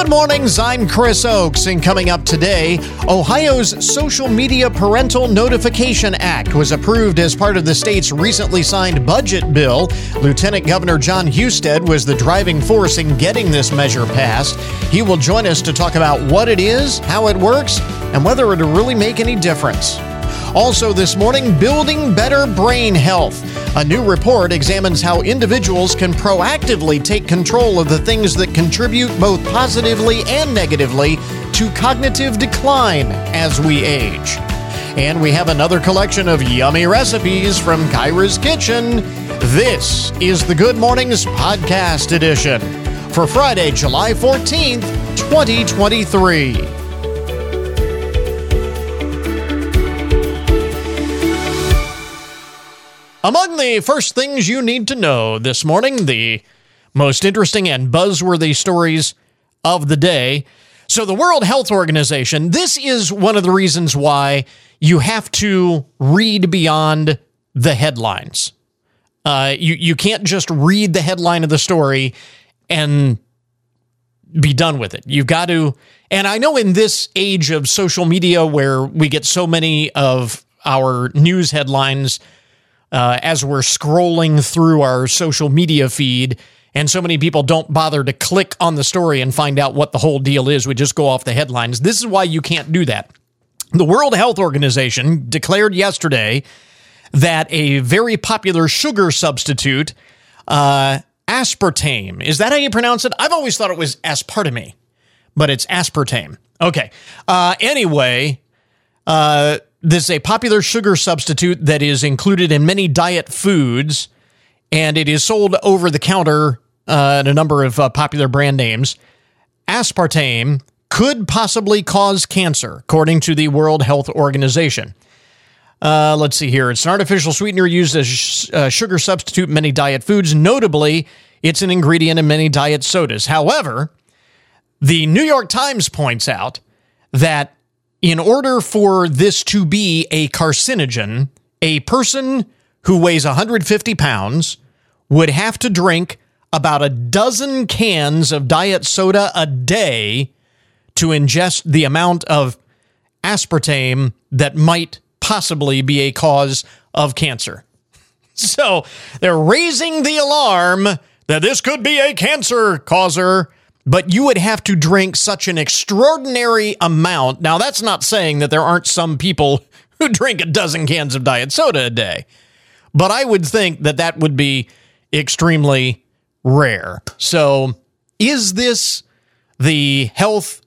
Good mornings, I'm Chris Oakes, and coming up today, Ohio's Social Media Parental Notification Act was approved as part of the state's recently signed budget bill. Lieutenant Governor Jon Husted was the driving force in getting this measure passed. He will join us to talk about what it is, how it works, and whether it'll really make any difference. Also, this morning, building better brain health. A new report examines how individuals can proactively take control of the things that contribute both positively and negatively to cognitive decline as we age. And we have another collection of yummy recipes from Kyra's Kitchen. This is the Good Mornings Podcast Edition for Friday, July 14th, 2023. Among the first things you need to know this morning, the most interesting and buzzworthy stories of the day. So, the World Health Organization, this is one of the reasons why you have to read beyond the headlines. Uh, you, you can't just read the headline of the story and be done with it. You've got to, and I know in this age of social media where we get so many of our news headlines uh, as we're scrolling through our social media feed. And so many people don't bother to click on the story and find out what the whole deal is. We just go off the headlines. This is why you can't do that. The World Health Organization declared yesterday that a very popular sugar substitute, uh, aspartame, is that how you pronounce it? I've always thought it was aspartame, but it's aspartame. Okay. Uh, anyway, uh, this is a popular sugar substitute that is included in many diet foods, and it is sold over the counter uh, in a number of uh, popular brand names. Aspartame could possibly cause cancer, according to the World Health Organization. Uh, let's see here. It's an artificial sweetener used as sh- uh, sugar substitute in many diet foods. Notably, it's an ingredient in many diet sodas. However, the New York Times points out that in order for this to be a carcinogen, a person who weighs 150 pounds would have to drink about a dozen cans of diet soda a day to ingest the amount of aspartame that might possibly be a cause of cancer. So they're raising the alarm that this could be a cancer causer but you would have to drink such an extraordinary amount. Now, that's not saying that there aren't some people who drink a dozen cans of diet soda a day, but I would think that that would be extremely rare. So, is this the health?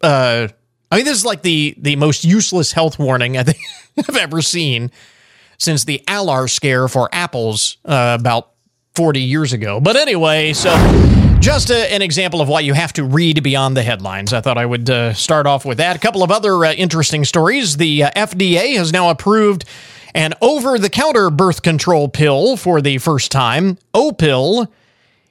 Uh, I mean, this is like the the most useless health warning I think I've ever seen since the Alar scare for apples uh, about 40 years ago. But anyway, so just a, an example of why you have to read beyond the headlines. I thought I would uh, start off with that. A couple of other uh, interesting stories. The uh, FDA has now approved an over the counter birth control pill for the first time. Opill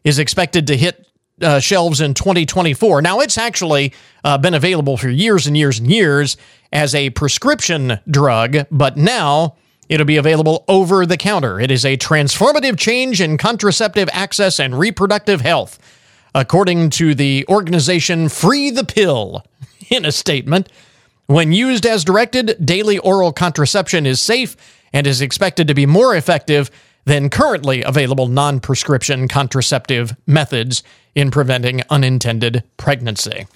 is expected to hit uh, shelves in 2024. Now, it's actually uh, been available for years and years and years as a prescription drug, but now it'll be available over the counter. It is a transformative change in contraceptive access and reproductive health according to the organization Free the Pill in a statement. When used as directed, daily oral contraception is safe and is expected to be more effective than currently available non prescription contraceptive methods in preventing unintended pregnancy.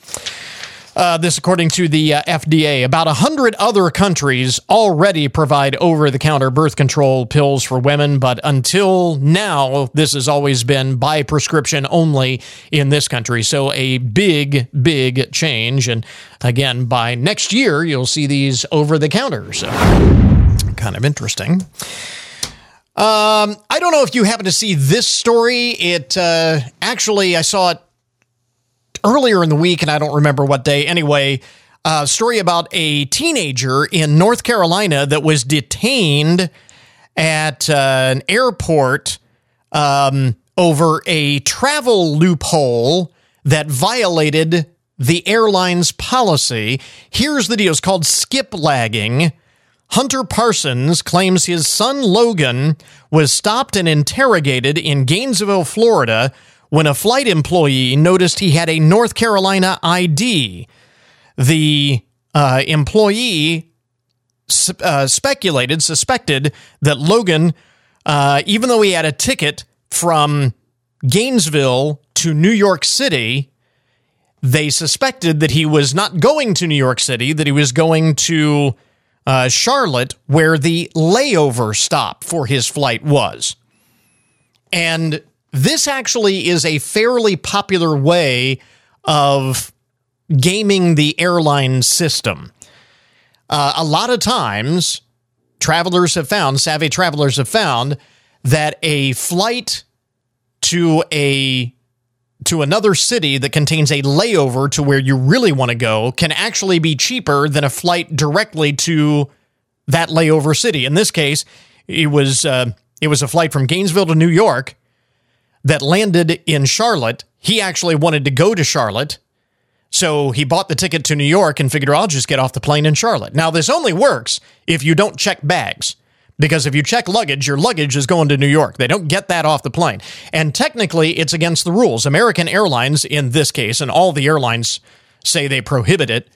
Uh, this, according to the uh, FDA, about 100 other countries already provide over the counter birth control pills for women, but until now, this has always been by prescription only in this country. So, a big, big change. And again, by next year, you'll see these over the counter. So, kind of interesting. Um, I don't know if you happen to see this story. It uh, actually, I saw it earlier in the week, and I don't remember what day. Anyway, a story about a teenager in North Carolina that was detained at uh, an airport um, over a travel loophole that violated the airline's policy. Here's the deal it's called skip lagging. Hunter Parsons claims his son Logan was stopped and interrogated in Gainesville, Florida when a flight employee noticed he had a North Carolina ID. The uh, employee uh, speculated, suspected that Logan, uh, even though he had a ticket from Gainesville to New York City, they suspected that he was not going to New York City, that he was going to uh, Charlotte, where the layover stop for his flight was. And this actually is a fairly popular way of gaming the airline system. Uh, a lot of times, travelers have found, savvy travelers have found, that a flight to a to another city that contains a layover to where you really want to go can actually be cheaper than a flight directly to that layover city. In this case, it was uh, it was a flight from Gainesville to New York that landed in Charlotte. He actually wanted to go to Charlotte, so he bought the ticket to New York and figured I'll just get off the plane in Charlotte. Now this only works if you don't check bags. Because if you check luggage, your luggage is going to New York. They don't get that off the plane. And technically, it's against the rules. American Airlines, in this case, and all the airlines say they prohibit it.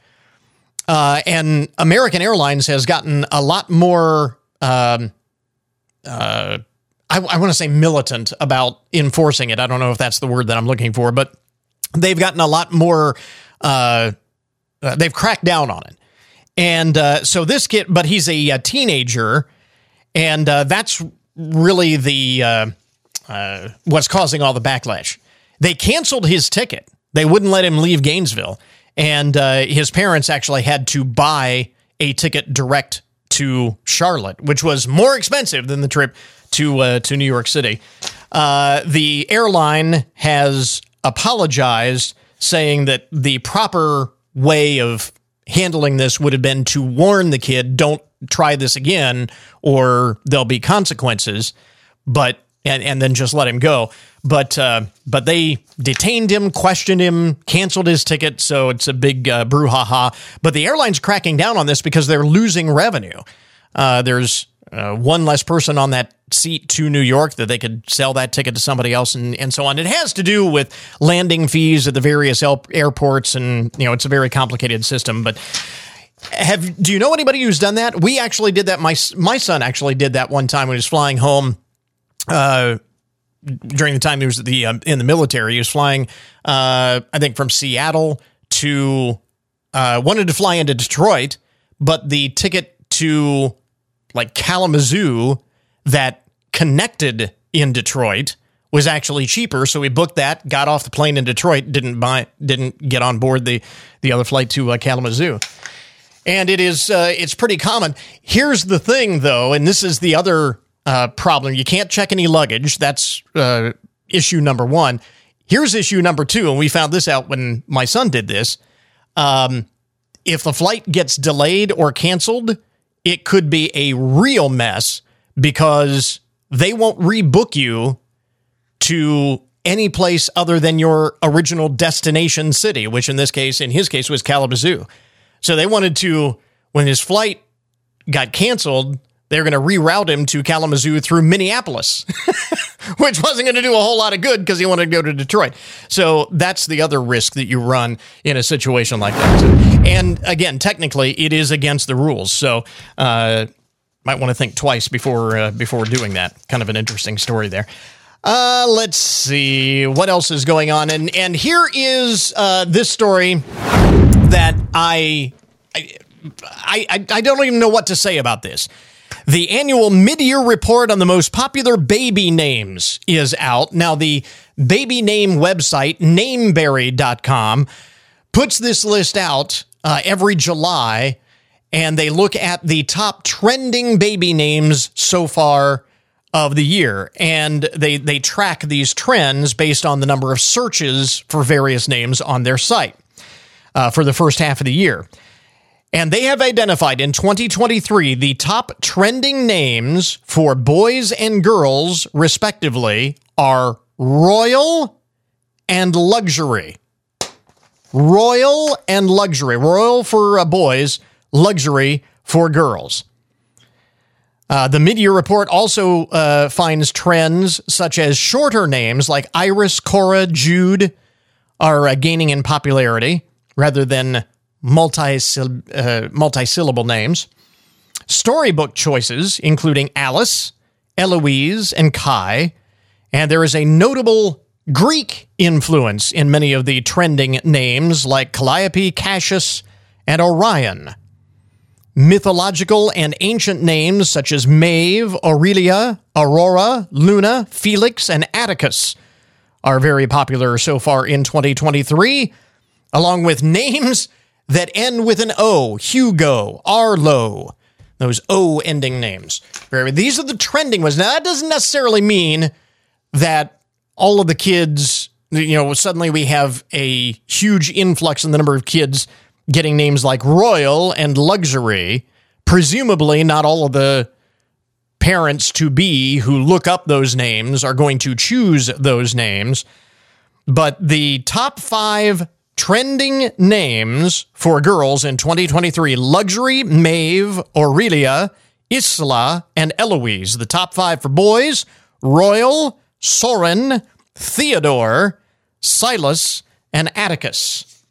Uh, and American Airlines has gotten a lot more, um, uh, I, I want to say militant about enforcing it. I don't know if that's the word that I'm looking for, but they've gotten a lot more, uh, uh they've cracked down on it. And uh, so this kid, but he's a, a teenager and uh, that's really the uh, uh, what's causing all the backlash. They canceled his ticket. They wouldn't let him leave Gainesville, and his parents actually had to buy a ticket direct to Charlotte, which was more expensive than the trip to uh, to New York City. Uh, the airline has apologized, saying that the proper way of handling this would have been to warn the kid, don't try this again or there'll be consequences. But and and then just let him go. But uh, but they detained him questioned him canceled his ticket so it's a big uh, brouhaha. But the airline's cracking down on this because they're losing revenue. Uh, there's uh, one less person on that seat to New York that they could sell that ticket to somebody else and, and so on. It has to do with landing fees at the various el- airports and you know it's a very complicated system but have do you know anybody who's done that? We actually did that. My my son actually did that one time when he was flying home. Uh, during the time he was the um, in the military, he was flying. Uh, I think from Seattle to uh, wanted to fly into Detroit, but the ticket to like Kalamazoo that connected in Detroit was actually cheaper. So we booked that, got off the plane in Detroit, didn't buy, didn't get on board the the other flight to uh, Kalamazoo and it is uh, it's pretty common. Here's the thing, though, and this is the other uh, problem: you can't check any luggage. That's uh, issue number one. Here's issue number two, and we found this out when my son did this. Um, if the flight gets delayed or canceled, it could be a real mess because they won't rebook you to any place other than your original destination city, which in this case, in his case, was Kalamazoo. So they wanted to, when his flight got canceled, they were going to reroute him to Kalamazoo through Minneapolis, which wasn't going to do a whole lot of good because he wanted to go to Detroit. So that's the other risk that you run in a situation like that. And again, technically, it is against the rules. So, uh, might want to think twice before uh, before doing that. Kind of an interesting story there. Uh, let's see what else is going on, and and here is uh, this story that I, I, I, I don't even know what to say about this. The annual mid-year report on the most popular baby names is out. Now, the baby name website, nameberry.com, puts this list out uh, every July, and they look at the top trending baby names so far of the year. And they, they track these trends based on the number of searches for various names on their site uh, for the first half of the year. And they have identified in 2023 the top trending names for boys and girls, respectively, are royal and luxury. Royal and luxury. Royal for uh, boys, luxury for girls. Uh, the mid-year report also uh, finds trends such as shorter names like Iris, Cora, Jude are uh, gaining in popularity rather than uh, multi-syllable names. Storybook choices, including Alice, Eloise, and Kai, and there is a notable Greek influence in many of the trending names like Calliope, Cassius, and Orion. Mythological and ancient names such as Maeve, Aurelia, Aurora, Luna, Felix, and Atticus are very popular so far in 2023, along with names that end with an O Hugo, Arlo, those O ending names. These are the trending ones. Now, that doesn't necessarily mean that all of the kids, you know, suddenly we have a huge influx in the number of kids getting names like royal and luxury. Presumably, not all of the parents to be who look up those names are going to choose those names. But the top five trending names for girls in 2023 Luxury, Maeve, Aurelia, Isla, and Eloise. The top five for boys Royal, Soren, Theodore, Silas, and Atticus.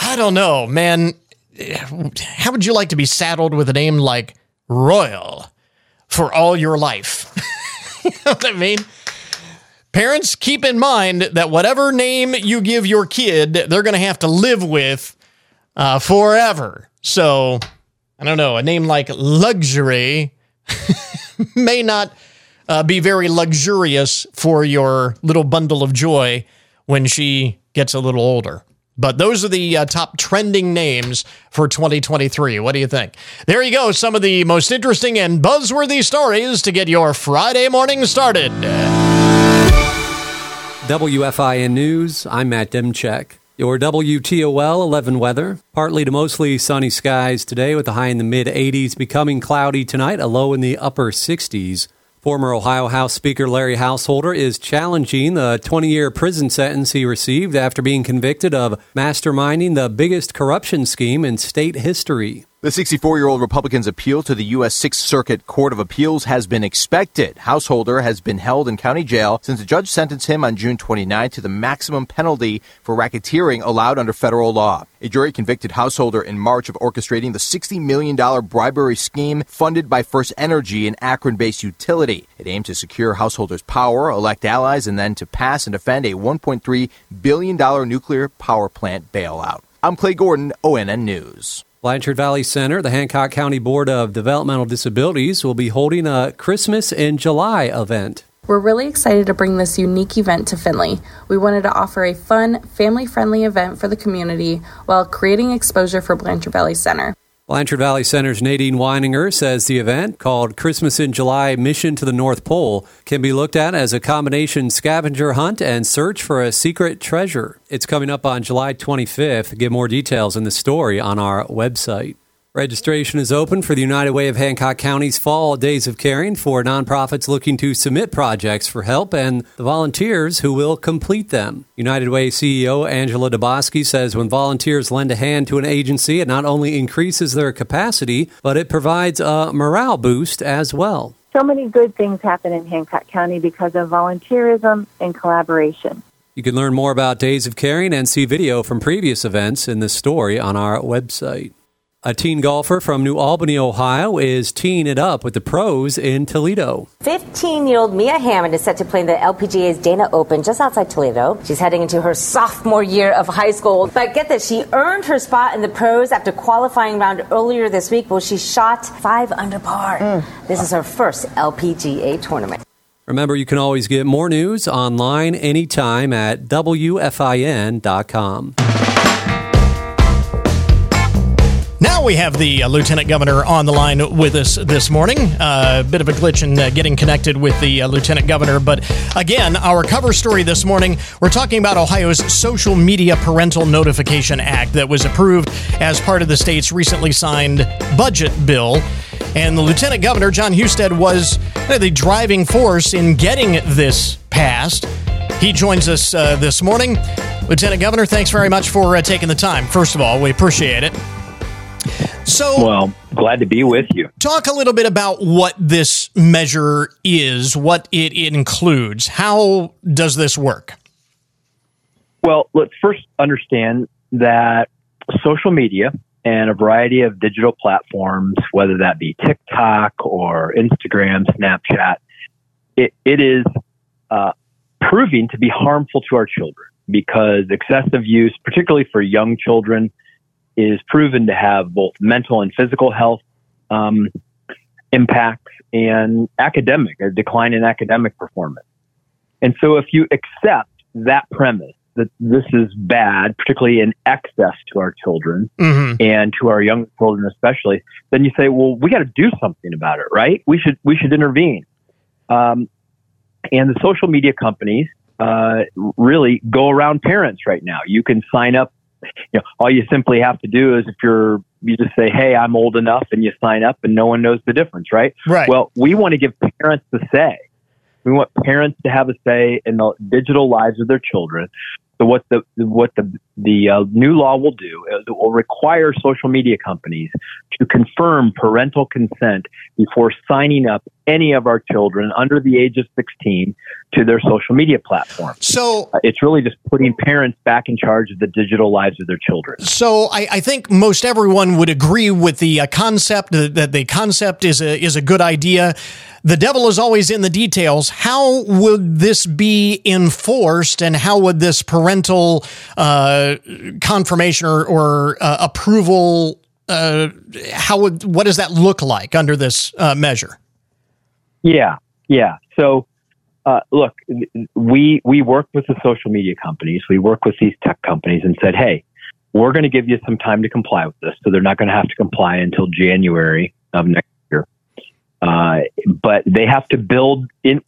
I don't know, man. How would you like to be saddled with a name like Royal for all your life? you know what I mean? Parents, keep in mind that whatever name you give your kid, they're going to have to live with uh, forever. So, I don't know, a name like Luxury may not uh, be very luxurious for your little bundle of joy when she gets a little older. But those are the uh, top trending names for 2023. What do you think? There you go. Some of the most interesting and buzzworthy stories to get your Friday morning started. WFIN News, I'm Matt Demchek. Your WTOL 11 weather. Partly to mostly sunny skies today with a high in the mid 80s, becoming cloudy tonight, a low in the upper 60s. Former Ohio House Speaker Larry Householder is challenging the 20 year prison sentence he received after being convicted of masterminding the biggest corruption scheme in state history. The 64 year old Republican's appeal to the U.S. Sixth Circuit Court of Appeals has been expected. Householder has been held in county jail since a judge sentenced him on June 29 to the maximum penalty for racketeering allowed under federal law. A jury convicted Householder in March of orchestrating the $60 million bribery scheme funded by First Energy, an Akron based utility. It aimed to secure Householder's power, elect allies, and then to pass and defend a $1.3 billion nuclear power plant bailout. I'm Clay Gordon, ONN News. Blanchard Valley Center, the Hancock County Board of Developmental Disabilities, will be holding a Christmas in July event. We're really excited to bring this unique event to Findlay. We wanted to offer a fun, family friendly event for the community while creating exposure for Blanchard Valley Center. Blanchard Valley Center's Nadine Weininger says the event, called Christmas in July Mission to the North Pole, can be looked at as a combination scavenger hunt and search for a secret treasure. It's coming up on July 25th. Get more details in the story on our website. Registration is open for the United Way of Hancock County's Fall Days of Caring for nonprofits looking to submit projects for help and the volunteers who will complete them. United Way CEO Angela Dubosky says when volunteers lend a hand to an agency, it not only increases their capacity, but it provides a morale boost as well. So many good things happen in Hancock County because of volunteerism and collaboration. You can learn more about Days of Caring and see video from previous events in this story on our website. A teen golfer from New Albany, Ohio, is teeing it up with the pros in Toledo. 15 year old Mia Hammond is set to play in the LPGA's Dana Open just outside Toledo. She's heading into her sophomore year of high school. But get this, she earned her spot in the pros after qualifying round earlier this week, where she shot five under par. Mm. This is her first LPGA tournament. Remember, you can always get more news online anytime at WFIN.com. we have the uh, Lieutenant Governor on the line with us this morning. A uh, bit of a glitch in uh, getting connected with the uh, Lieutenant Governor, but again, our cover story this morning, we're talking about Ohio's Social Media Parental Notification Act that was approved as part of the state's recently signed budget bill. And the Lieutenant Governor, Jon Husted, was the driving force in getting this passed. He joins us uh, this morning. Lieutenant Governor, thanks very much for uh, taking the time. First of all, we appreciate it. So, well, glad to be with you. Talk a little bit about what this measure is, what it includes. How does this work? Well, let's first understand that social media and a variety of digital platforms, whether that be TikTok or Instagram, Snapchat, it, it is uh, proving to be harmful to our children because excessive use, particularly for young children, is proven to have both mental and physical health um, impacts and academic, a decline in academic performance. And so if you accept that premise, that this is bad, particularly in excess to our children mm-hmm. and to our young children especially, then you say, well, we got to do something about it, right? We should we should intervene. Um, and the social media companies uh, really go around parents right now. You can sign up. You know, all you simply have to do is if you're you just say, "Hey, I'm old enough," and you sign up, and no one knows the difference, right? Right. Well, we want to give parents the say. We want parents to have a say in the digital lives of their children. So what the what the the uh, new law will do is it will require social media companies to confirm parental consent before signing up any of our children under the age of 16 to their social media platform. So uh, it's really just putting parents back in charge of the digital lives of their children. So I, I think most everyone would agree with the uh, concept that the concept is a is a good idea. The devil is always in the details. How would this be enforced, and how would this parental uh, confirmation or, or uh, approval? Uh, how would what does that look like under this uh, measure? Yeah, yeah. So, uh, look, we we work with the social media companies. We work with these tech companies and said, hey, we're going to give you some time to comply with this. So they're not going to have to comply until January of next year. Uh, but they have to build in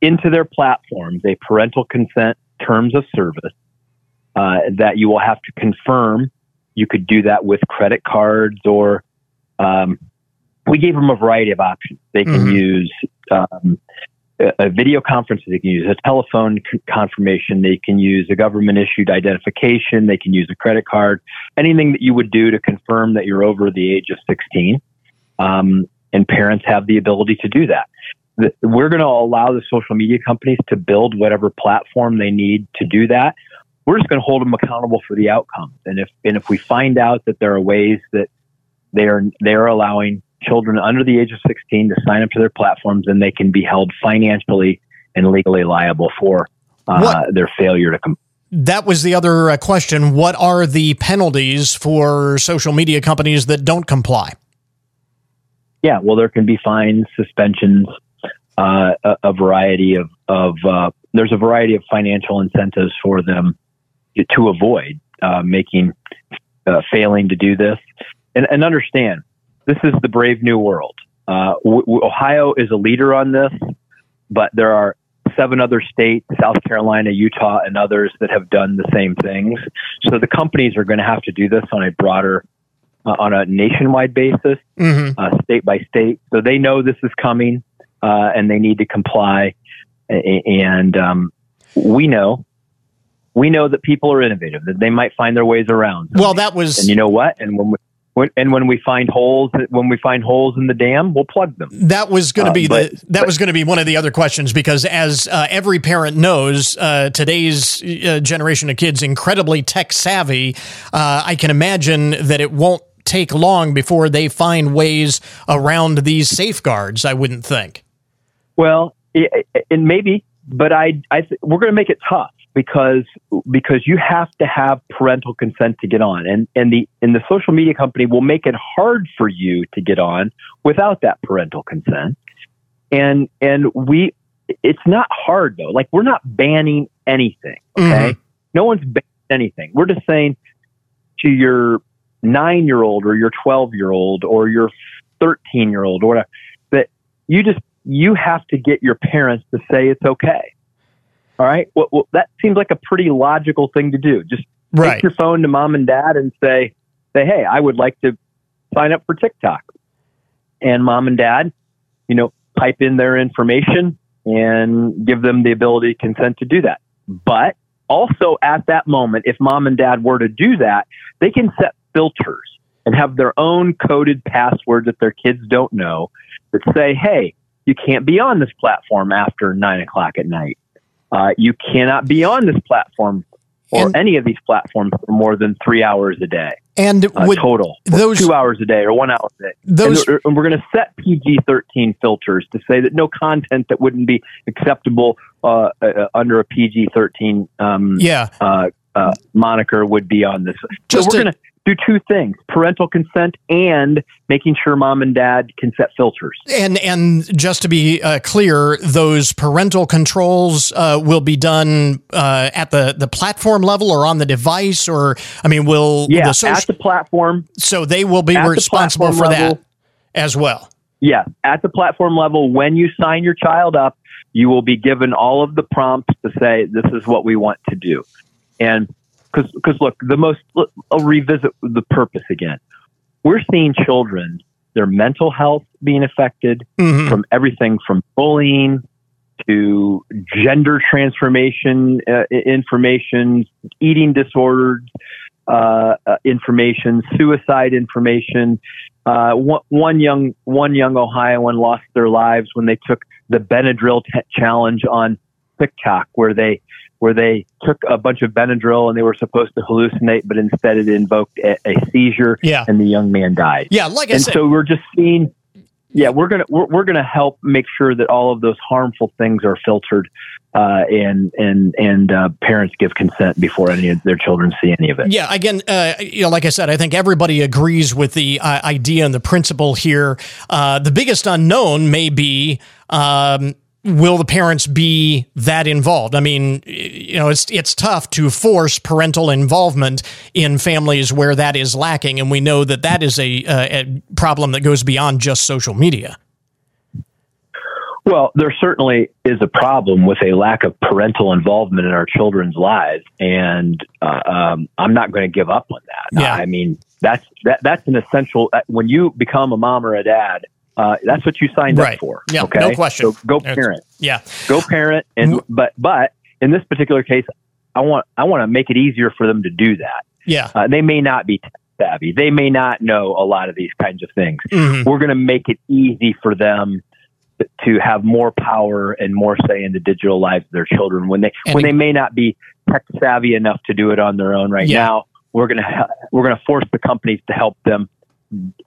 into their platforms a parental consent terms of service uh, that you will have to confirm. You could do that with credit cards or um, we gave them a variety of options. They can mm-hmm. use um, a video conference. They can use a telephone confirmation. They can use a government issued identification. They can use a credit card. Anything that you would do to confirm that you're over the age of 16. Um, and parents have the ability to do that. We're going to allow the social media companies to build whatever platform they need to do that. We're just going to hold them accountable for the outcomes. And if and if we find out that there are ways that they are they are allowing children under the age of 16 to sign up to their platforms and they can be held financially and legally liable for uh, their failure to comply that was the other uh, question. What are the penalties for social media companies that don't comply? Yeah, well, there can be fines, suspensions, uh, a, a, variety of, of uh, there's a variety of financial incentives for them to avoid uh, making uh, failing to do this. And, and understand, this is the brave new world. Uh, w- Ohio is a leader on this, but there are seven other states, South Carolina, Utah, and others that have done the same things. So the companies are going to have to do this on a broader, uh, on a nationwide basis, mm-hmm. uh, state by state. So they know this is coming, uh, and they need to comply. And um, we know, we know that people are innovative; that they might find their ways around. Well, that was, and you know what? And when we, when, and when we find holes, when we find holes in the dam, we'll plug them. That was going to be uh, but, the that but, was going to be one of the other questions because, as uh, every parent knows, uh, today's uh, generation of kids incredibly tech savvy. Uh, I can imagine that it won't take long before they find ways around these safeguards. I wouldn't think. Well, and maybe, but I, I th- we're going to make it tough because because you have to have parental consent to get on. And and the and the social media company will make it hard for you to get on without that parental consent. And and we it's not hard though. Like we're not banning anything okay? Mm-hmm. no one's banning anything. We're just saying to your 9 year old or your 12 year old or your 13 year old or whatever that you just you have to get your parents to say it's okay all right. Well, well, that seems like a pretty logical thing to do. Just right. take your phone to mom and dad and say, say, hey, I would like to sign up for TikTok. And mom and dad, you know, pipe in their information and give them the ability to consent to do that. But also at that moment, if mom and dad were to do that, they can set filters and have their own coded password that their kids don't know that say, hey, you can't be on this platform after nine o'clock at night. Uh, you cannot be on this platform or And- any of these platforms for more than three hours a day And uh, would total, those- two hours a day or one hour a day. those and, we're- and we're going to set PG 13 filters to say that no content that wouldn't be acceptable uh, uh, under a PG 13 um, yeah uh, uh, moniker would be on this. Just so we're going to do two things parental consent and making sure mom and dad can set filters. And and just to be uh, clear, those parental controls uh, will be done uh, at the, the platform level or on the device, or I mean, will Yeah, the social, at the platform. so they will be responsible for platform that as well. Yeah, at the platform level, when you sign your child up, you will be given all of the prompts to say, this is what we want to do. And because, because look, the most, I'll revisit the purpose again. We're seeing children, their mental health being affected Mhm. from everything from bullying to gender transformation uh, information, eating disorders uh, uh, information, suicide information. Uh, one, one young one young Ohioan lost their lives when they took the Benadryl t- challenge on TikTok, where they where they took a bunch of Benadryl and they were supposed to hallucinate, but instead it invoked a, a seizure, Yeah. and the young man died. Yeah, like I and said, so we're just seeing. Yeah, we're gonna we're, we're gonna help make sure that all of those harmful things are filtered, uh, and and and uh, parents give consent before any of their children see any of it. Yeah, again, uh, you know, like I said, I think everybody agrees with the uh, idea and the principle here. Uh, the biggest unknown may be. Um, Will the parents be that involved? I mean, you know, it's it's tough to force parental involvement in families where that is lacking, and we know that that is a, uh, a problem that goes beyond just social media. Well, there certainly is a problem with a lack of parental involvement in our children's lives, and uh, um, I'm not going to give up on that. Yeah. I mean, that's that that's an essential. uh, When you become a mom or a dad, uh, that's what you signed Right. up for. Yeah, okay, no question. So go parent, Yeah, go parent, and but but in this particular case, I want I want to make it easier for them to do that. yeah, Uh, they may not be tech savvy. They may not know a lot of these kinds of things. Mhm. We're going to make it easy for them to have more power and more say in the digital lives of their children when they And when it- they may not be tech savvy enough to do it on their own right Yeah. now. We're going to we're going to force the companies to help them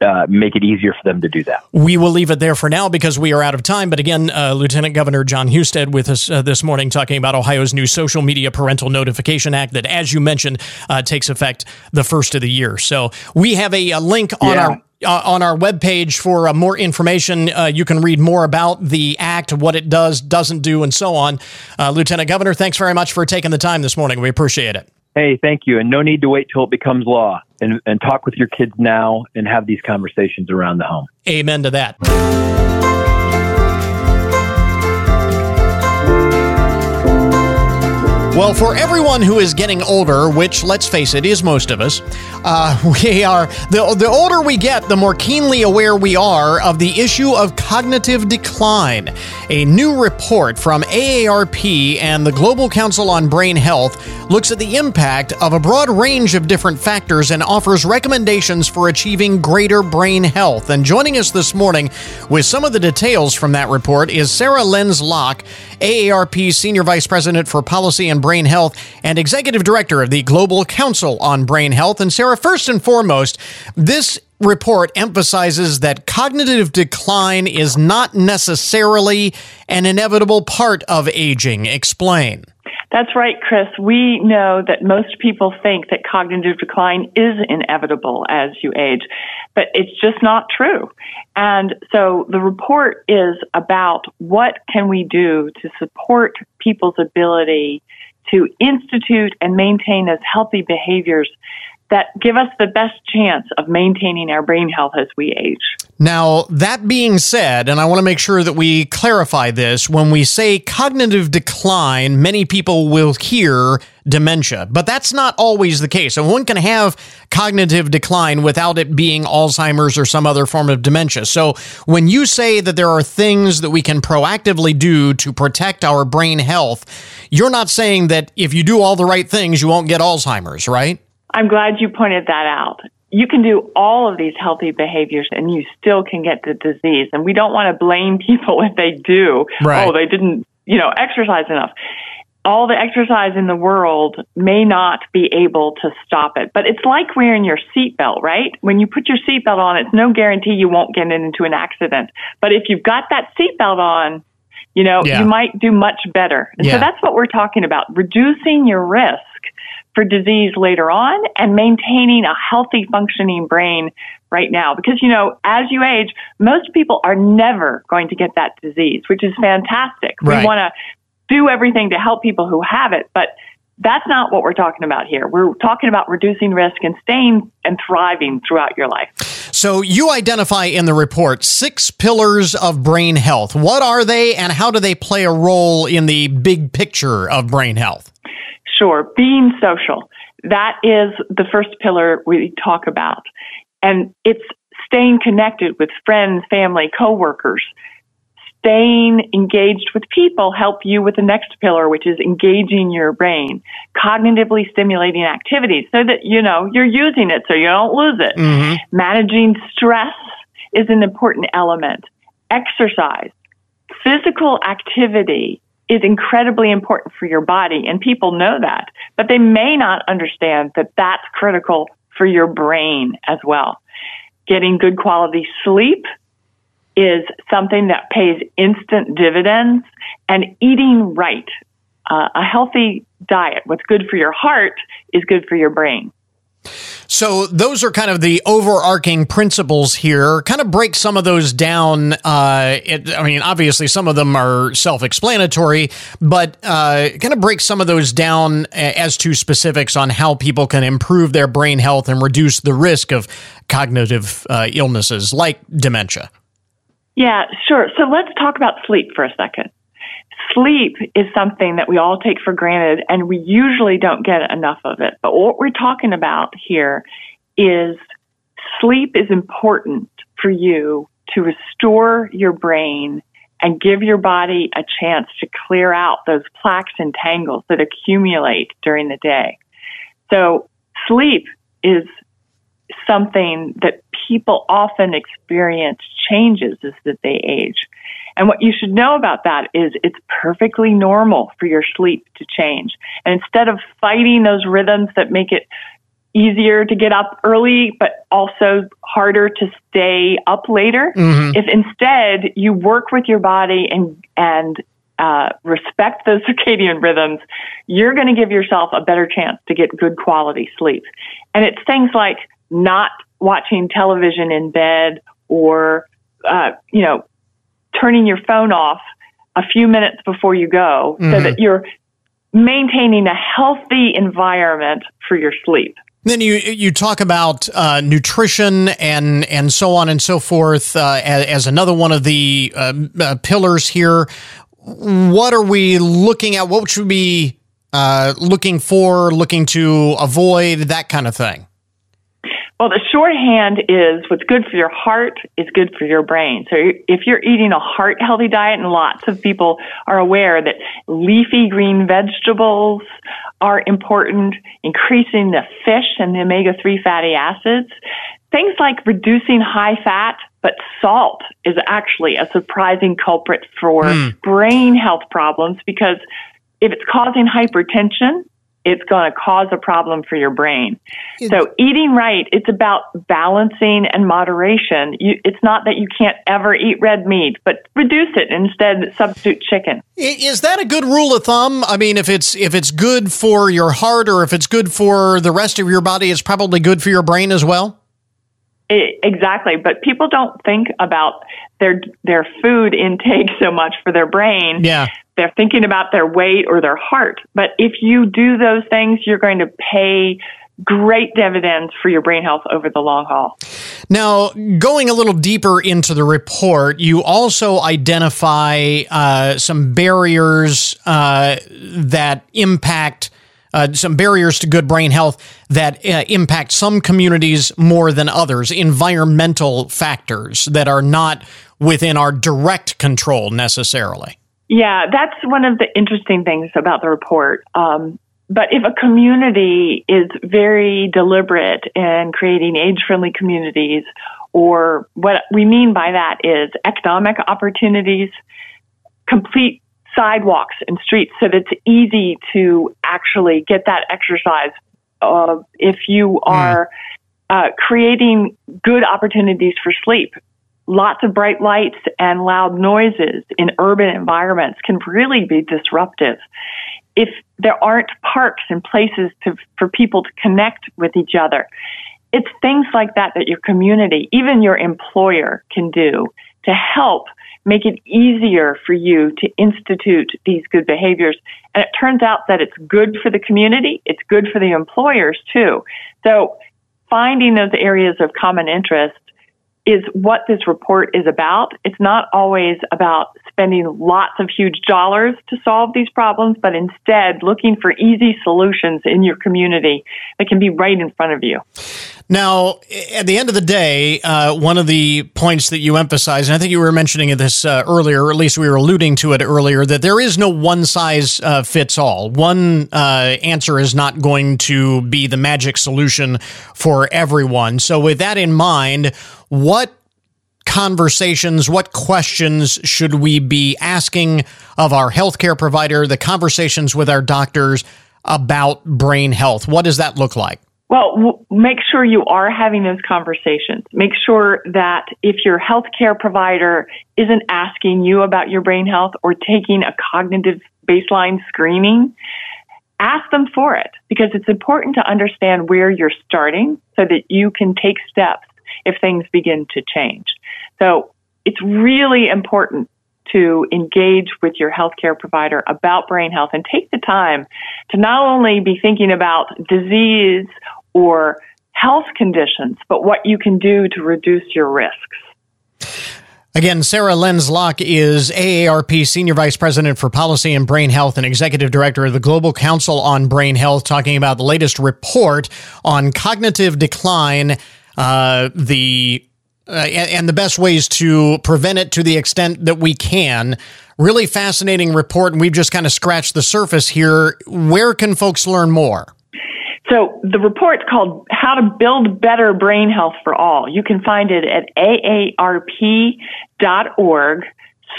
uh, make it easier for them to do that. We will leave it there for now because we are out of time. But again, uh, Lieutenant Governor Jon Husted with us uh, this morning talking about Ohio's new Social Media Parental Notification Act that, as you mentioned, uh, takes effect the first of the year. So we have a, a link on Yeah. our. Uh, on our webpage for uh, more information, uh, you can read more about the act, what it does, doesn't do, and so on. Uh, Lieutenant Governor, thanks very much for taking the time this morning. We appreciate it. Hey, thank you, and no need to wait till it becomes law. And and talk with your kids now and have these conversations around the home. Amen to that. Well, for everyone who is getting older, which let's face it is most of us, uh, we are the the older we get, the more keenly aware we are of the issue of cognitive decline. A new report from AARP and the Global Council on Brain Health looks at the impact of a broad range of different factors and offers recommendations for achieving greater brain health. And joining us this morning with some of the details from that report is Sarah Lenz Locke, AARP Senior Vice President for Policy and Brain Health and Executive Director of the Global Council on Brain Health. And Sarah, first and foremost, this report emphasizes that cognitive decline is not necessarily an inevitable part of aging. Explain. That's right, Chris. We know that most people think that cognitive decline is inevitable as you age, but it's just not true. And so the report is about what can we do to support people's ability to institute and maintain those healthy behaviors that give us the best chance of maintaining our brain health as we age. Now, that being said, and I want to make sure that we clarify this, when we say cognitive decline, many people will hear dementia, but that's not always the case. And one can have cognitive decline without it being Alzheimer's or some other form of dementia. So when you say that there are things that we can proactively do to protect our brain health, you're not saying that if you do all the right things, you won't get Alzheimer's, right? I'm glad you pointed that out. you can do all of these healthy behaviors and you still can get the disease. And we don't want to blame people if they do. Right. Oh, they didn't, you know, exercise enough. All the exercise in the world may not be able to stop it. But it's like wearing your seatbelt, right? When you put your seatbelt on, it's no guarantee you won't get into an accident. But if you've got that seatbelt on, you know, Yeah. you might do much better. And Yeah. so that's what we're talking about, reducing your risk for disease later on and maintaining a healthy functioning brain right now. Because, you know, as you age, most people are never going to get that disease, which is fantastic. Right. We want to do everything to help people who have it, but that's not what we're talking about here. We're talking about reducing risk and staying and thriving throughout your life. So you identify in the report six pillars of brain health. What are they and how do they play a role in the big picture of brain health? Sure. Being social. That is the first pillar we talk about. And it's staying connected with friends, family, coworkers. Staying engaged with people help you with the next pillar, which is engaging your brain. Cognitively stimulating activities so that, you know, you're using it so you don't lose it. Mm-hmm. Managing stress is an important element. Exercise physical activity is incredibly important for your body and people know that, but they may not understand that that's critical for your brain as well. Getting good quality sleep is something that pays instant dividends and eating right. Uh, a healthy diet, what's good for your heart is good for your brain. So those are kind of the overarching principles here. Kind of break some of those down. Uh, it, I mean, obviously some of them are self-explanatory, but uh, kind of break some of those down as to specifics on how people can improve their brain health and reduce the risk of cognitive uh, illnesses like dementia. Yeah, sure. So let's talk about sleep for a second. Sleep is something that we all take for granted and we usually don't get enough of it. But what we're talking about here is sleep is important for you to restore your brain and give your body a chance to clear out those plaques and tangles that accumulate during the day. So sleep is something that people often experience changes as that they age. And what you should know about that is it's perfectly normal for your sleep to change. And instead of fighting those rhythms that make it easier to get up early, but also harder to stay up later, if instead you work with your body and, and uh, respect those circadian rhythms, you're going to give yourself a better chance to get good quality sleep. And it's things like not watching television in bed or, uh, you know, turning your phone off a few minutes before you go so that you're maintaining a healthy environment for your sleep. Then you you talk about uh, nutrition and and so on and so forth uh, as, as another one of the uh, uh, pillars here. What are we looking at? What should we be uh, looking for, looking to avoid, that kind of thing? Well, the shorthand is what's good for your heart is good for your brain. So if you're eating a heart healthy diet, and lots of people are aware that leafy green vegetables are important, increasing the fish and the omega 3 fatty acids, things like reducing high fat, but salt is actually a surprising culprit for hmm. brain health problems because if it's causing hypertension, it's going to cause a problem for your brain. So eating right, it's about balancing and moderation. You, it's not that you can't ever eat red meat, but reduce it instead substitute chicken. Is that a good rule of thumb? I mean, if it's if it's good for your heart or if it's good for the rest of your body, it's probably good for your brain as well. I- exactly, but people don't think about their their food intake so much for their brain. Yeah. They're thinking about their weight or their heart. But if you do those things, you're going to pay great dividends for your brain health over the long haul. Now, going a little deeper into the report, you also identify uh, some barriers uh, that impact. Uh, some barriers to good brain health that uh, impact some communities more than others, environmental factors that are not within our direct control necessarily. Yeah, that's one of the interesting things about the report. Um, but if a community is very deliberate in creating age friendly communities, or what we mean by that is economic opportunities, complete sidewalks and streets so that it's easy to actually get that exercise. Uh, if you hmm. are uh, creating good opportunities for sleep, lots of bright lights and loud noises in urban environments can really be disruptive. If there aren't parks and places to, for people to connect with each other, it's things like that that your community, even your employer, can do to help make it easier for you to institute these good behaviors. And it turns out that it's good for the community, it's good for the employers too. So finding those areas of common interest is what this report is about. It's not always about spending lots of huge dollars to solve these problems, but instead looking for easy solutions in your community that can be right in front of you. Now, at the end of the day, uh, one of the points that you emphasize, and I think you were mentioning this uh, earlier, or at least we were alluding to it earlier, that there is no one size uh, fits all. One uh, answer is not going to be the magic solution for everyone. So, with that in mind, what conversations, what questions should we be asking of our healthcare provider, the conversations with our doctors about brain health? What does that look like? Well, w- make sure you are having those conversations. Make sure that if your healthcare provider isn't asking you about your brain health or taking a cognitive baseline screening, ask them for it because it's important to understand where you're starting so that you can take steps if things begin to change. So it's really important to engage with your healthcare provider about brain health and take the time to not only be thinking about disease or health conditions, but what you can do to reduce your risks. Again, Sarah Lenz Locke is AARP Senior Vice President for Policy and Brain Health and Executive Director of the Global Council on Brain Health, talking about the latest report on cognitive decline, uh, the uh, and, and the best ways to prevent it to the extent that we can. Really fascinating report, and we've just kind of scratched the surface here. Where can folks learn more? So the report's called How to Build Better Brain Health for All. You can find it at aarp.org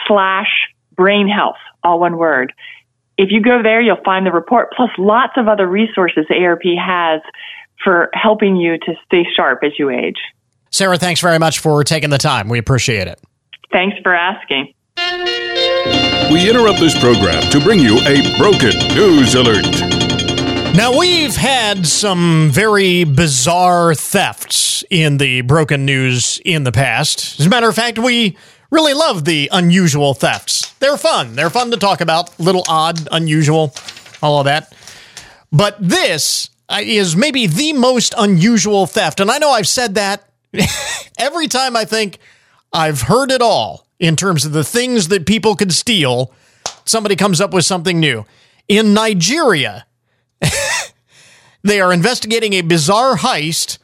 slash brain health, all one word. If you go there, you'll find the report plus lots of other resources AARP has for helping you to stay sharp as you age. Sarah, thanks very much for taking the time. We appreciate it. Thanks for asking. We interrupt this program to bring you a broken news alert. Now, we've had some very bizarre thefts in the broken news in the past. As a matter of fact, we really love the unusual thefts. They're fun. They're fun to talk about. Little odd, unusual, all of that. But this uh, is maybe the most unusual theft. And I know I've said that every time I think I've heard it all in terms of the things that people could steal, somebody comes up with something new. In Nigeria, they are investigating a bizarre heist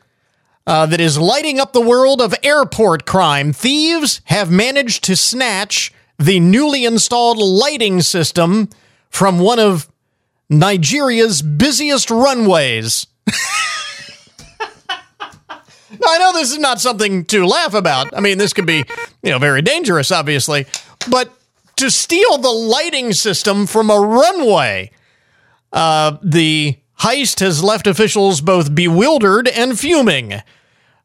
uh, that is lighting up the world of airport crime. Thieves have managed to snatch the newly installed lighting system from one of Nigeria's busiest runways. now, I know this is not something to laugh about. I mean, this could be, you know, very dangerous, obviously. But to steal the lighting system from a runway, uh, the heist has left officials both bewildered and fuming.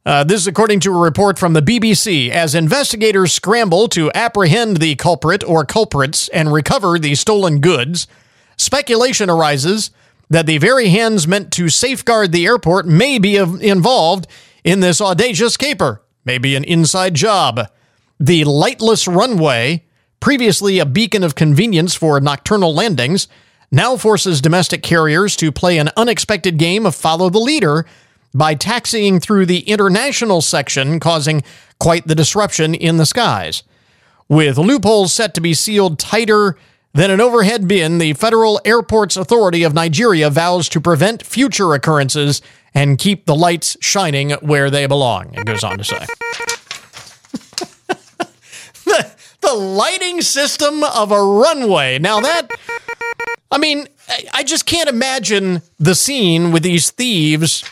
Uh, this is according to a report from the BBC. As investigators scramble to apprehend the culprit or culprits and recover the stolen goods, speculation arises that the very hands meant to safeguard the airport may be involved in this audacious caper, maybe an inside job. The lightless runway, previously a beacon of convenience for nocturnal landings, now forces domestic carriers to play an unexpected game of follow the leader by taxiing through the international section, causing quite the disruption in the skies. With loopholes set to be sealed tighter than an overhead bin, the Federal Airports Authority of Nigeria vows to prevent future occurrences and keep the lights shining where they belong, it goes on to say. the, the lighting system of a runway. Now, that I mean, I just can't imagine the scene with these thieves.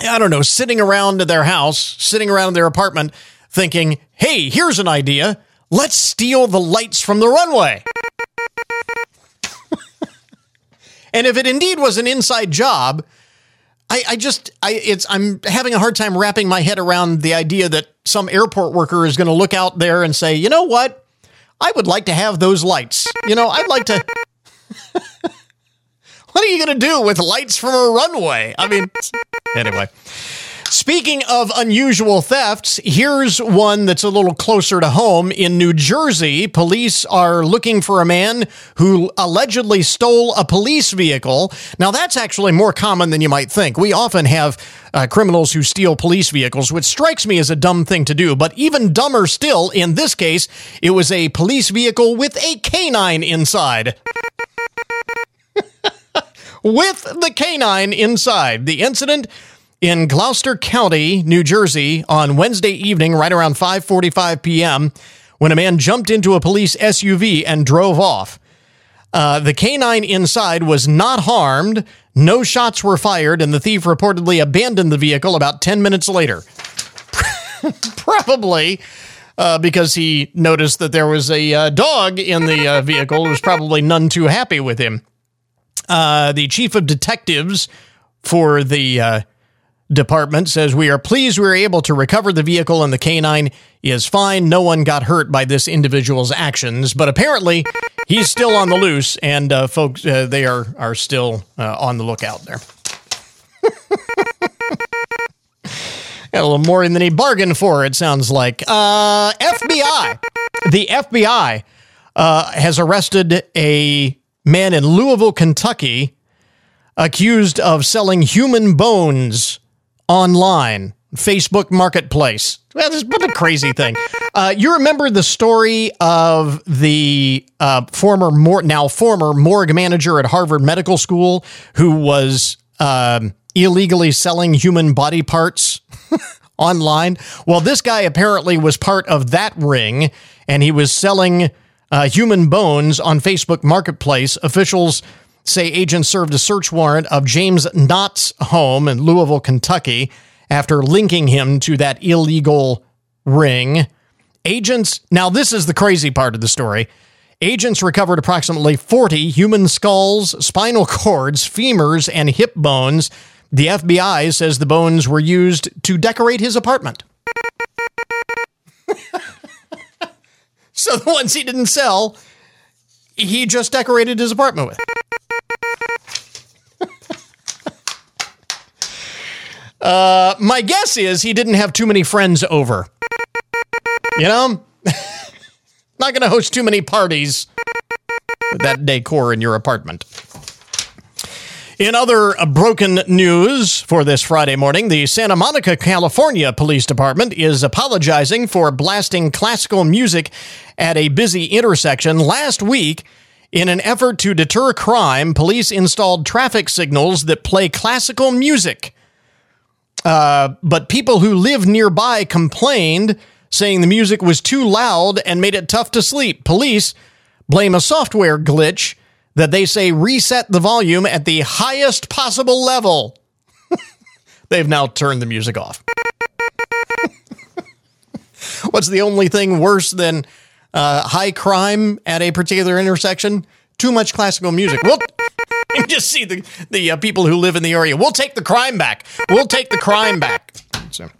I don't know, sitting around their house, sitting around their apartment, thinking, hey, here's an idea. Let's steal the lights from the runway. and if it indeed was an inside job, I, I just I it's I'm having a hard time wrapping my head around the idea that some airport worker is going to look out there and say, you know what? I would like to have those lights. You know, I'd like to. what are you going to do with lights from a runway? I mean, anyway. Speaking of unusual thefts, here's one that's a little closer to home. In New Jersey, police are looking for a man who allegedly stole a police vehicle. Now, that's actually more common than you might think. We often have uh, criminals who steal police vehicles, which strikes me as a dumb thing to do. But even dumber still, in this case, it was a police vehicle with a canine inside. with the canine inside. The incident in Gloucester County, New Jersey, on Wednesday evening, right around 5:45 p.m., when a man jumped into a police SUV and drove off. Uh, the canine inside was not harmed. No shots were fired, and the thief reportedly abandoned the vehicle about 10 minutes later. Probably uh, because he noticed that there was a uh, dog in the uh, vehicle who was probably none too happy with him. Uh, the chief of detectives for the uh, department says we are pleased we were able to recover the vehicle and the canine is fine. No one got hurt by this individual's actions, but apparently he's still on the loose, and uh, folks, uh, they are are still uh, on the lookout there. Got a little more than he bargained for. It sounds like uh, FBI. The FBI uh, has arrested a man in Louisville, Kentucky, accused of selling human bones online, Facebook Marketplace. Well, this what a crazy thing. Uh, you remember the story of the uh, former, mor- now former morgue manager at Harvard Medical School who was um, illegally selling human body parts online? Well, this guy apparently was part of that ring, and he was selling uh, human bones on Facebook Marketplace. Officials say agents served a search warrant of James Nott's home in Louisville, Kentucky, after linking him to that illegal ring. Agents, now this is the crazy part of the story. Agents recovered approximately 40 human skulls, spinal cords, femurs, and hip bones. The FBI says the bones were used to decorate his apartment. so the ones he didn't sell, he just decorated his apartment with. Uh, my guess is he didn't have too many friends over. You know? Not going to host too many parties with that decor in your apartment. In other broken news for this Friday morning, the Santa Monica, California Police Department is apologizing for blasting classical music at a busy intersection last week. In an effort to deter crime, police installed traffic signals that play classical music. Uh, but people who live nearby complained, saying the music was too loud and made it tough to sleep. Police blame a software glitch that they say reset the volume at the highest possible level. They've now turned the music off. What's the only thing worse than uh, high crime at a particular intersection? Too much classical music. Well, you just see the the uh, people who live in the area. We'll take the crime back. We'll take the crime back. So.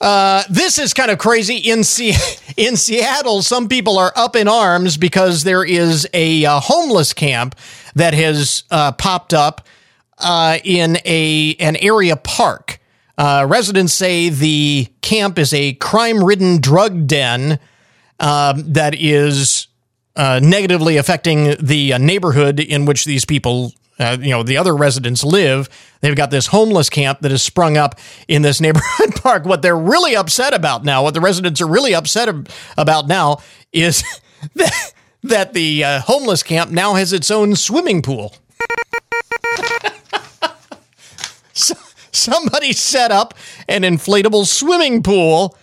Uh, this is kind of crazy. In C- in Seattle, some people are up in arms because there is a uh, homeless camp that has uh, popped up uh, in a an area park. Uh, residents say the camp is a crime-ridden drug den um, that is uh, negatively affecting the uh, neighborhood in which these people, uh, you know, the other residents live. They've got this homeless camp that has sprung up in this neighborhood park. What they're really upset about now, what the residents are really upset about now, is that, that the uh, homeless camp now has its own swimming pool. so, somebody set up an inflatable swimming pool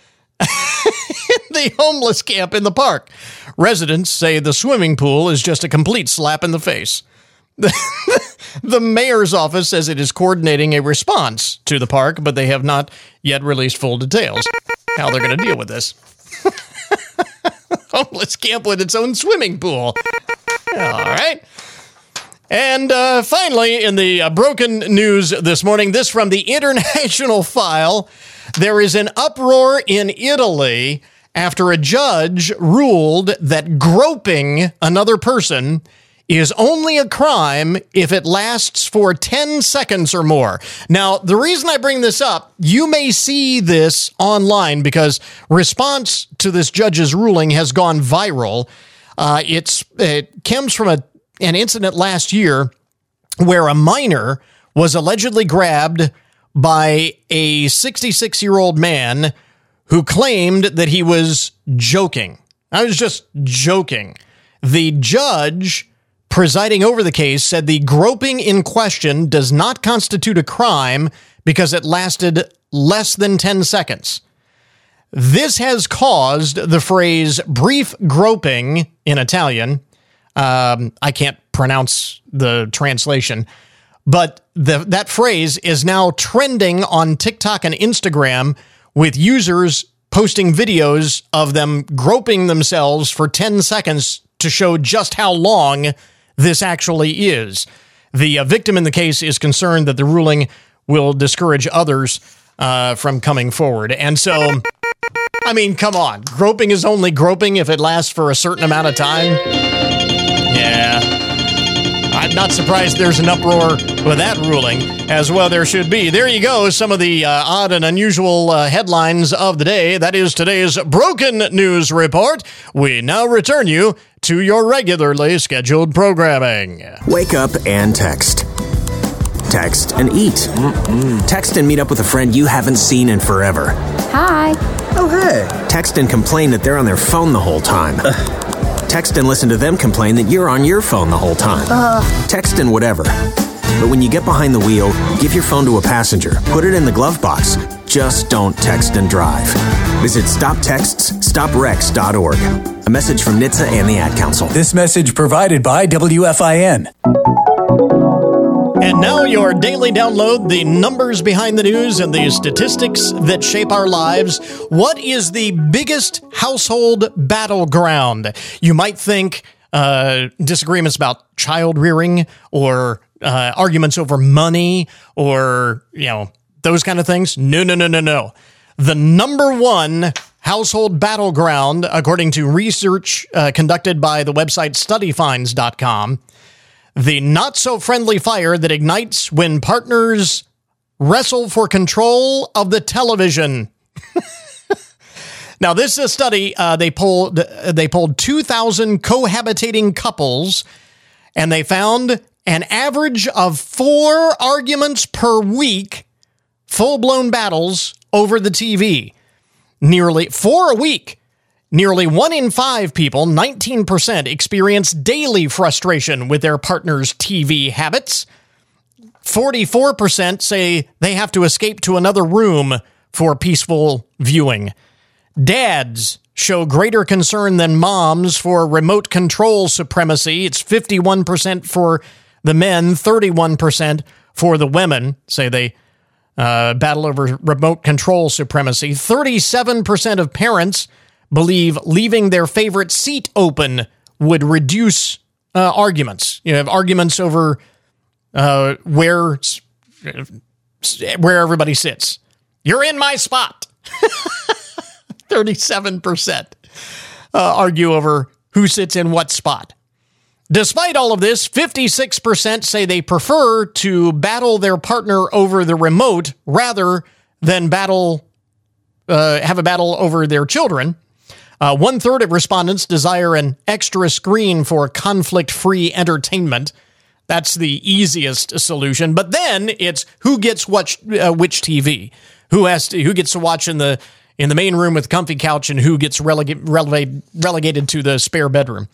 the homeless camp in the park. Residents say the swimming pool is just a complete slap in the face. the mayor's office says it is coordinating a response to the park, but they have not yet released full details how they're going to deal with this. Homeless camp with its own swimming pool. All right. And uh, finally, in the uh, broken news this morning, this from the International File. There is an uproar in Italy after a judge ruled that groping another person is only a crime if it lasts for 10 seconds or more. Now, the reason I bring this up, you may see this online because response to this judge's ruling has gone viral. Uh, it's it comes from a, an incident last year where a minor was allegedly grabbed by a 66 year old man who claimed that he was joking. I was just joking. The judge presiding over the case said the groping in question does not constitute a crime because it lasted less than 10 seconds. This has caused the phrase brief groping in Italian. Um, I can't pronounce the translation, but the, that phrase is now trending on TikTok and Instagram with users posting videos of them groping themselves for 10 seconds to show just how long this actually is. The uh, victim in the case is concerned that the ruling will discourage others uh, from coming forward. And so, I mean, come on. Groping is only groping if it lasts for a certain amount of time. Yeah. I'm not surprised there's an uproar with that ruling, as well there should be. There you go, some of the uh, odd and unusual uh, headlines of the day. That is today's Broken News Report. We now return you to your regularly scheduled programming. Wake up and text. Text and eat. Mm-mm. Text and meet up with a friend you haven't seen in forever. Hi. Oh, hey. Text and complain that they're on their phone the whole time. Text and listen to them complain that you're on your phone the whole time. Uh. Text and whatever. But when you get behind the wheel, give your phone to a passenger, put it in the glove box. Just don't text and drive. Visit stoptextsstopwrecks.org. A message from NHTSA and the Ad Council. This message provided by WFIN. And now, your daily download the numbers behind the news and the statistics that shape our lives. What is the biggest household battleground? You might think uh, disagreements about child rearing or uh, arguments over money or, you know, those kind of things. No, no, no, no, no. The number one household battleground, according to research uh, conducted by the website studyfinds.com, the not so friendly fire that ignites when partners wrestle for control of the television. now, this is a study uh, they polled. They polled two thousand cohabitating couples, and they found an average of four arguments per week, full blown battles over the TV. Nearly four a week. Nearly one in five people, 19%, experience daily frustration with their partner's TV habits. 44% say they have to escape to another room for peaceful viewing. Dads show greater concern than moms for remote control supremacy. It's 51% for the men, 31% for the women, say they uh, battle over remote control supremacy. 37% of parents believe leaving their favorite seat open would reduce uh, arguments. You have arguments over uh, where where everybody sits. You're in my spot. 37% uh, argue over who sits in what spot. Despite all of this, 56% say they prefer to battle their partner over the remote rather than battle uh, have a battle over their children. Uh, one third of respondents desire an extra screen for conflict free entertainment. That's the easiest solution. But then it's who gets what, uh, which TV, who has to, who gets to watch in the in the main room with comfy couch, and who gets relega- relegated to the spare bedroom.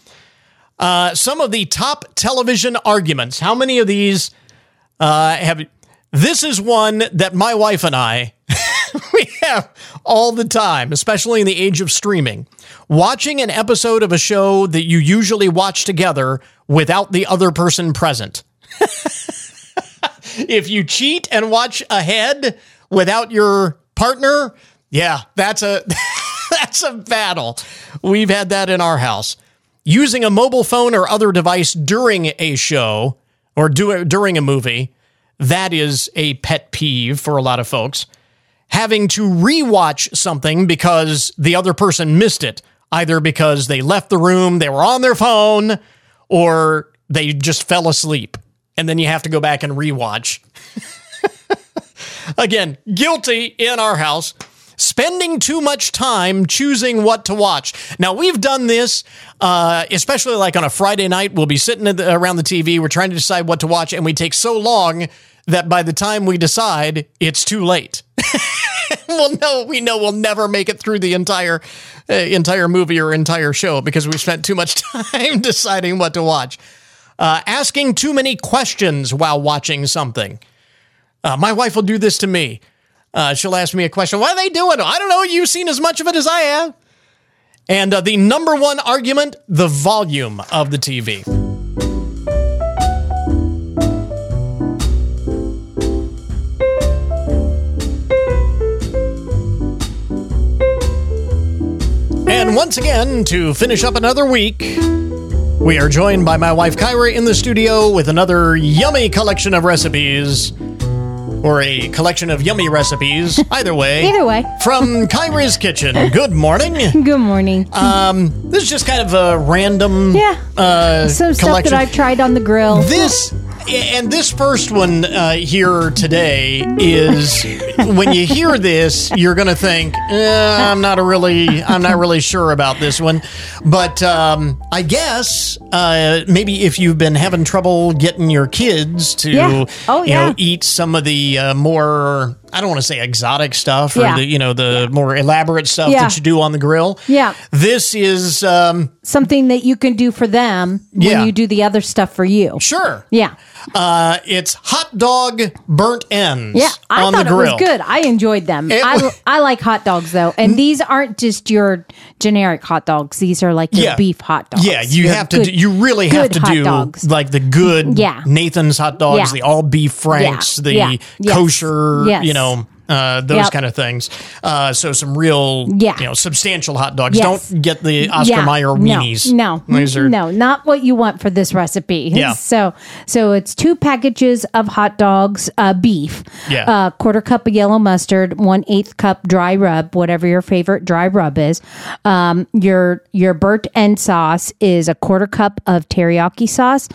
Uh, some of the top television arguments. How many of these uh, have? This is one that my wife and I yeah, all the time, especially in the age of streaming. Watching an episode of a show that you usually watch together without the other person present. if you cheat and watch ahead without your partner, yeah, that's a that's a battle. We've had that in our house. Using a mobile phone or other device during a show or do, during a movie, that is a pet peeve for a lot of folks. Having to rewatch something because the other person missed it, either because they left the room, they were on their phone, or they just fell asleep. And then you have to go back and rewatch. Again, guilty in our house. Spending too much time choosing what to watch. Now, we've done this, uh, especially like on a Friday night. We'll be sitting the, around the TV, we're trying to decide what to watch, and we take so long that by the time we decide, it's too late. well, no, we know we'll never make it through the entire uh, entire movie or entire show because we spent too much time deciding what to watch. Uh, asking too many questions while watching something. Uh, my wife will do this to me. Uh, she'll ask me a question. What are they doing? I don't know. You've seen as much of it as I have. And uh, the number one argument the volume of the TV. And once again, to finish up another week, we are joined by my wife Kyra in the studio with another yummy collection of recipes or a collection of yummy recipes. Either way. Either way. From Kyra's Kitchen. Good morning. Good morning. Um, this is just kind of a random yeah. uh, Some stuff collection. that I've tried on the grill. This and this first one uh, here today is when you hear this, you're going to think, eh, "I'm not a really, I'm not really sure about this one." But um, I guess uh, maybe if you've been having trouble getting your kids to, Yeah. Oh, you yeah. know, eat some of the uh, more. I don't want to say exotic stuff or Yeah. the you know the more elaborate stuff Yeah. that you do on the grill. Yeah. This is um, Something that you can do for them when you do the other stuff for you. Sure. Yeah. Uh, it's hot dog burnt ends Yeah, I on thought the it was good. I enjoyed them. It I, I like hot dogs though, and these aren't just your generic hot dogs. These are like your Yeah. beef hot dogs. Yeah, you Your have to. do, you really have to do dogs. like the good Yeah. Nathan's hot dogs, Yeah. the all beef franks, Yeah. the Yeah. Kosher, Yes. you know, film uh, those Yep. kind of things. Uh, so some real, Yeah. you know, substantial hot dogs. Yes. Don't get the Oscar Yeah. Mayer No, weenies. No, These are- no, not what you want for this recipe. Yeah. So, so it's two packages of hot dogs, uh, beef, Yeah. uh, quarter cup of yellow mustard, one eighth cup dry rub, whatever your favorite dry rub is. Um, your your burnt end sauce is a quarter cup of teriyaki sauce,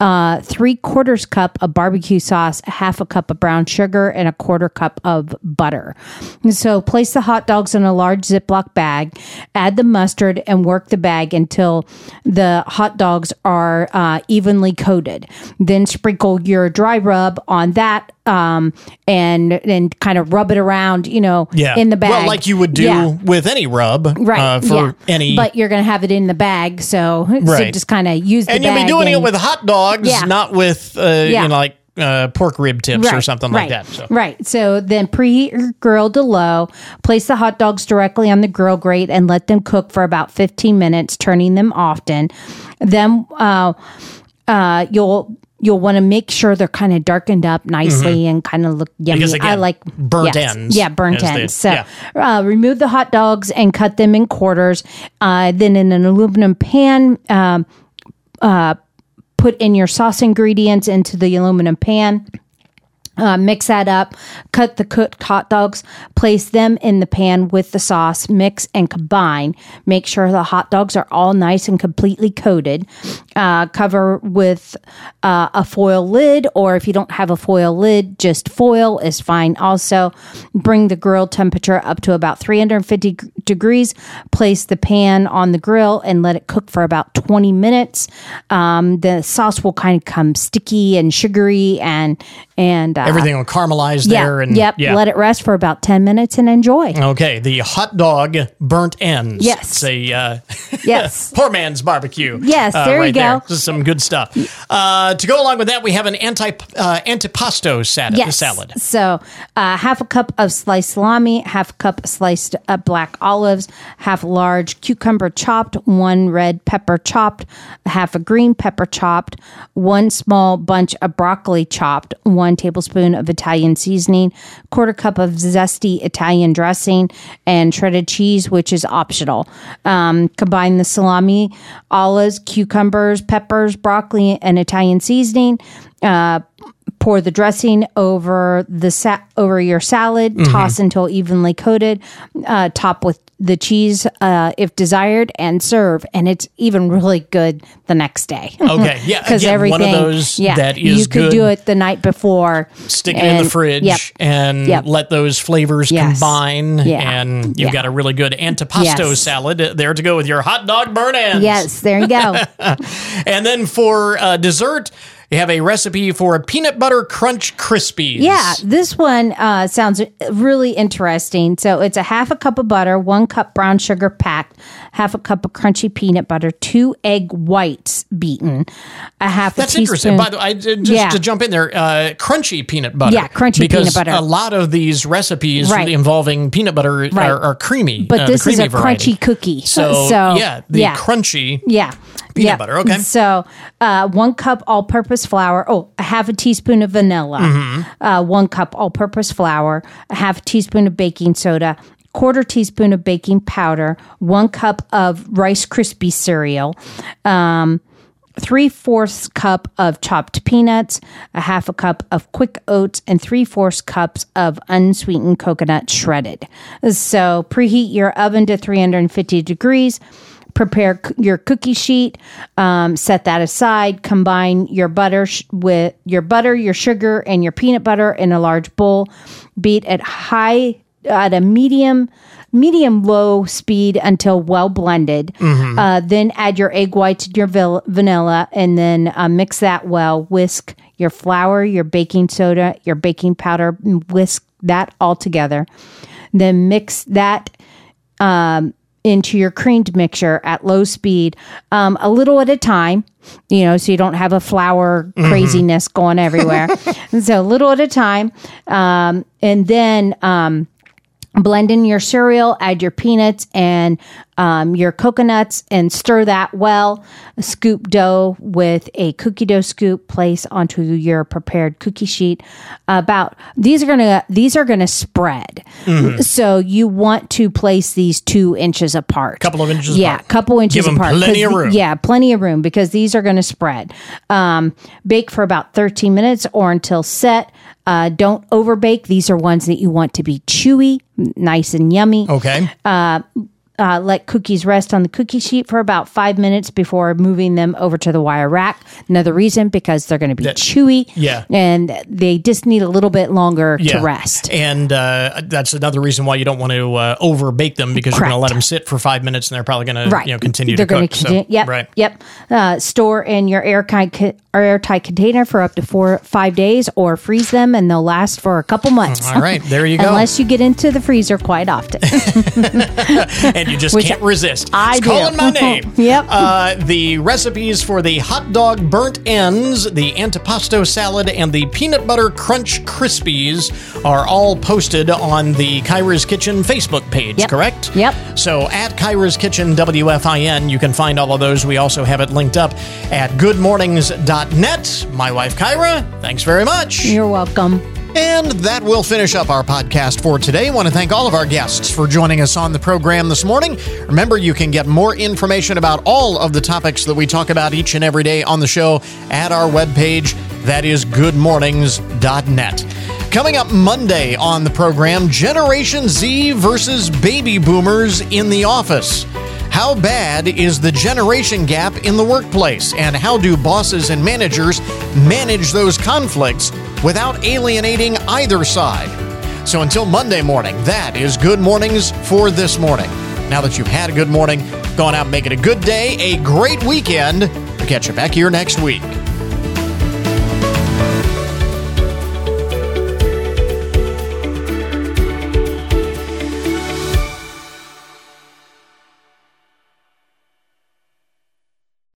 uh, three quarters cup of barbecue sauce, a half a cup of brown sugar, and a quarter cup of butter. And so place the hot dogs in a large Ziploc bag, add the mustard, and work the bag until the hot dogs are uh, evenly coated. Then sprinkle your dry rub on that um, and and kind of rub it around, you know, Yeah. in the bag. Well, like you would do Yeah. with any rub, Right. Uh, for yeah. any. But you're going to have it in the bag. So, so Right. just kind of use the and you'll be doing it with hot dogs, not with, uh, you know, like uh, pork rib tips or something right, like that. So. Right. So then preheat your grill to low. Place the hot dogs directly on the grill grate and let them cook for about 15 minutes, turning them often. Then uh, uh, you'll you'll want to make sure they're kind of darkened up nicely and kind of look yummy. Mm-hmm. Because, again, I like burnt yes, ends, Yeah, burnt as they- ends. So yeah. uh, remove the hot dogs and cut them in quarters. Uh, then in an aluminum pan. Um, uh, put in your sauce ingredients into the aluminum pan. Uh, mix that up, cut the cooked hot dogs, place them in the pan with the sauce, mix and combine. Make sure the hot dogs are all nice and completely coated. Uh, cover with uh, a foil lid, or if you don't have a foil lid, just foil is fine also. Bring the grill temperature up to about 350 g- degrees. Place the pan on the grill and let it cook for about 20 minutes. Um, the sauce will kind of come sticky and sugary and and uh, Everything will caramelize yeah, there. And yep. yeah. Let it rest for about 10 minutes and enjoy. Okay, the hot dog burnt ends. Yes. It's a uh, Yes. poor man's barbecue. Yes, uh, there you right go. there. Go. This is some good stuff. Uh, to go along with that, we have an anti uh, antipasto salad. Yes. salad. So, uh, half a cup of sliced salami, half a cup sliced uh, black olives, half large cucumber chopped, one red pepper chopped, half a green pepper chopped, one small bunch of broccoli chopped, one tablespoon of Italian seasoning, quarter cup of zesty Italian dressing, and shredded cheese, which is optional. Um, combine the salami, olives, cucumbers, peppers, broccoli, and Italian seasoning. Uh, pour the dressing over the sa- over your salad Mm-hmm. toss until evenly coated uh, top with the cheese uh, if desired and serve and it's even really good the next day Okay, yeah, because everything one of those yeah that is you could good. do it the night before Stick it in the fridge yep. and Yep. let those flavors Yes. combine. Yeah. And you've Yeah. got a really good antipasto Yes. salad there to go with your hot dog burn ends. yes there you go And then for uh, dessert, you have a recipe for a peanut butter crunch crispies. Yeah, this one uh, sounds really interesting. So it's a half a cup of butter, one cup brown sugar packed, half a cup of crunchy peanut butter, two egg whites beaten, a half That's a teaspoon. That's interesting. By the way, I, just Yeah. to jump in there, uh, crunchy peanut butter. Yeah, crunchy because peanut butter. A lot of these recipes Right. involving peanut butter Right. are, are creamy. But uh, this is a variety. crunchy cookie. So, So, yeah, the yeah. crunchy. Yeah. Peanut Yeah. butter, okay. So, uh, one cup all purpose flour. Oh, a half a teaspoon of vanilla. Mm-hmm. Uh, one cup all purpose flour. A half a teaspoon of baking soda. Quarter teaspoon of baking powder. One cup of Rice Krispie cereal. Um, three fourths cup of chopped peanuts, a half a cup of quick oats, and three fourths cups of unsweetened coconut shredded. So preheat your oven to 350 degrees. Prepare your cookie sheet. Um, set that aside. Combine your butter sh- with your butter, your sugar, and your peanut butter in a large bowl. Beat at high at a medium medium low speed until well blended. Uh, then add your egg whites and your vil- vanilla, and then uh, mix that well. Whisk your flour, your baking soda, your baking powder. Whisk that all together. Then mix that um, into your creamed mixture at low speed, um, a little at a time. You know, so you don't have a flour craziness going everywhere. so a little at a time, um, and then. Um, blend in your cereal, add your peanuts and um, your coconuts, and stir that well. Scoop dough with a cookie dough scoop. Place onto your prepared cookie sheet. About these are gonna these are gonna spread. Mhm. So you want to place these two inches apart. A couple of inches Yeah, apart. couple inches Give apart. plenty of room. yeah, plenty of room because these are to spread. Um, bake for about 13 minutes or until set. Uh, don't overbake. These are ones that you want to be chewy, nice and yummy. Okay. Uh, uh, let cookies rest on the cookie sheet for about five minutes before moving them over to the wire rack. Another reason because they're going to be chewy. yeah. And they just need a little bit longer Yeah. to rest. And uh, that's another reason why you don't want to uh, over bake them because you're going to let them sit for five minutes and they're probably going to right. you know continue They're to gonna cook. So, yep. Right. Yep. Uh, store in your airtight co- airtight container for up to four five days, or freeze them and they'll last for a couple months. All right, there you go. Unless you get into the freezer quite often. and you just Which can't resist. I it's do. calling my name. Yep. Uh, the recipes for the hot dog burnt ends, the antipasto salad, and the peanut butter crunch crispies are all posted on the Kyra's Kitchen Facebook page. Yep. Correct. Yep. So at Kyra's Kitchen WFIN, you can find all of those. We also have it linked up at goodmornings.net. My wife Kyra, thanks very much. You're welcome. And that will finish up our podcast for today. I want to thank all of our guests for joining us on the program this morning. Remember, you can get more information about all of the topics that we talk about each and every day on the show at our webpage. That is goodmornings.net. Coming up Monday on the program Generation Z versus baby boomers in the office. How bad is the generation gap in the workplace? And how do bosses and managers manage those conflicts without alienating either side? So until Monday morning, that is Good Mornings for this morning. Now that you've had a good morning, go on out and make it a good day, a great weekend. We'll catch you back here next week.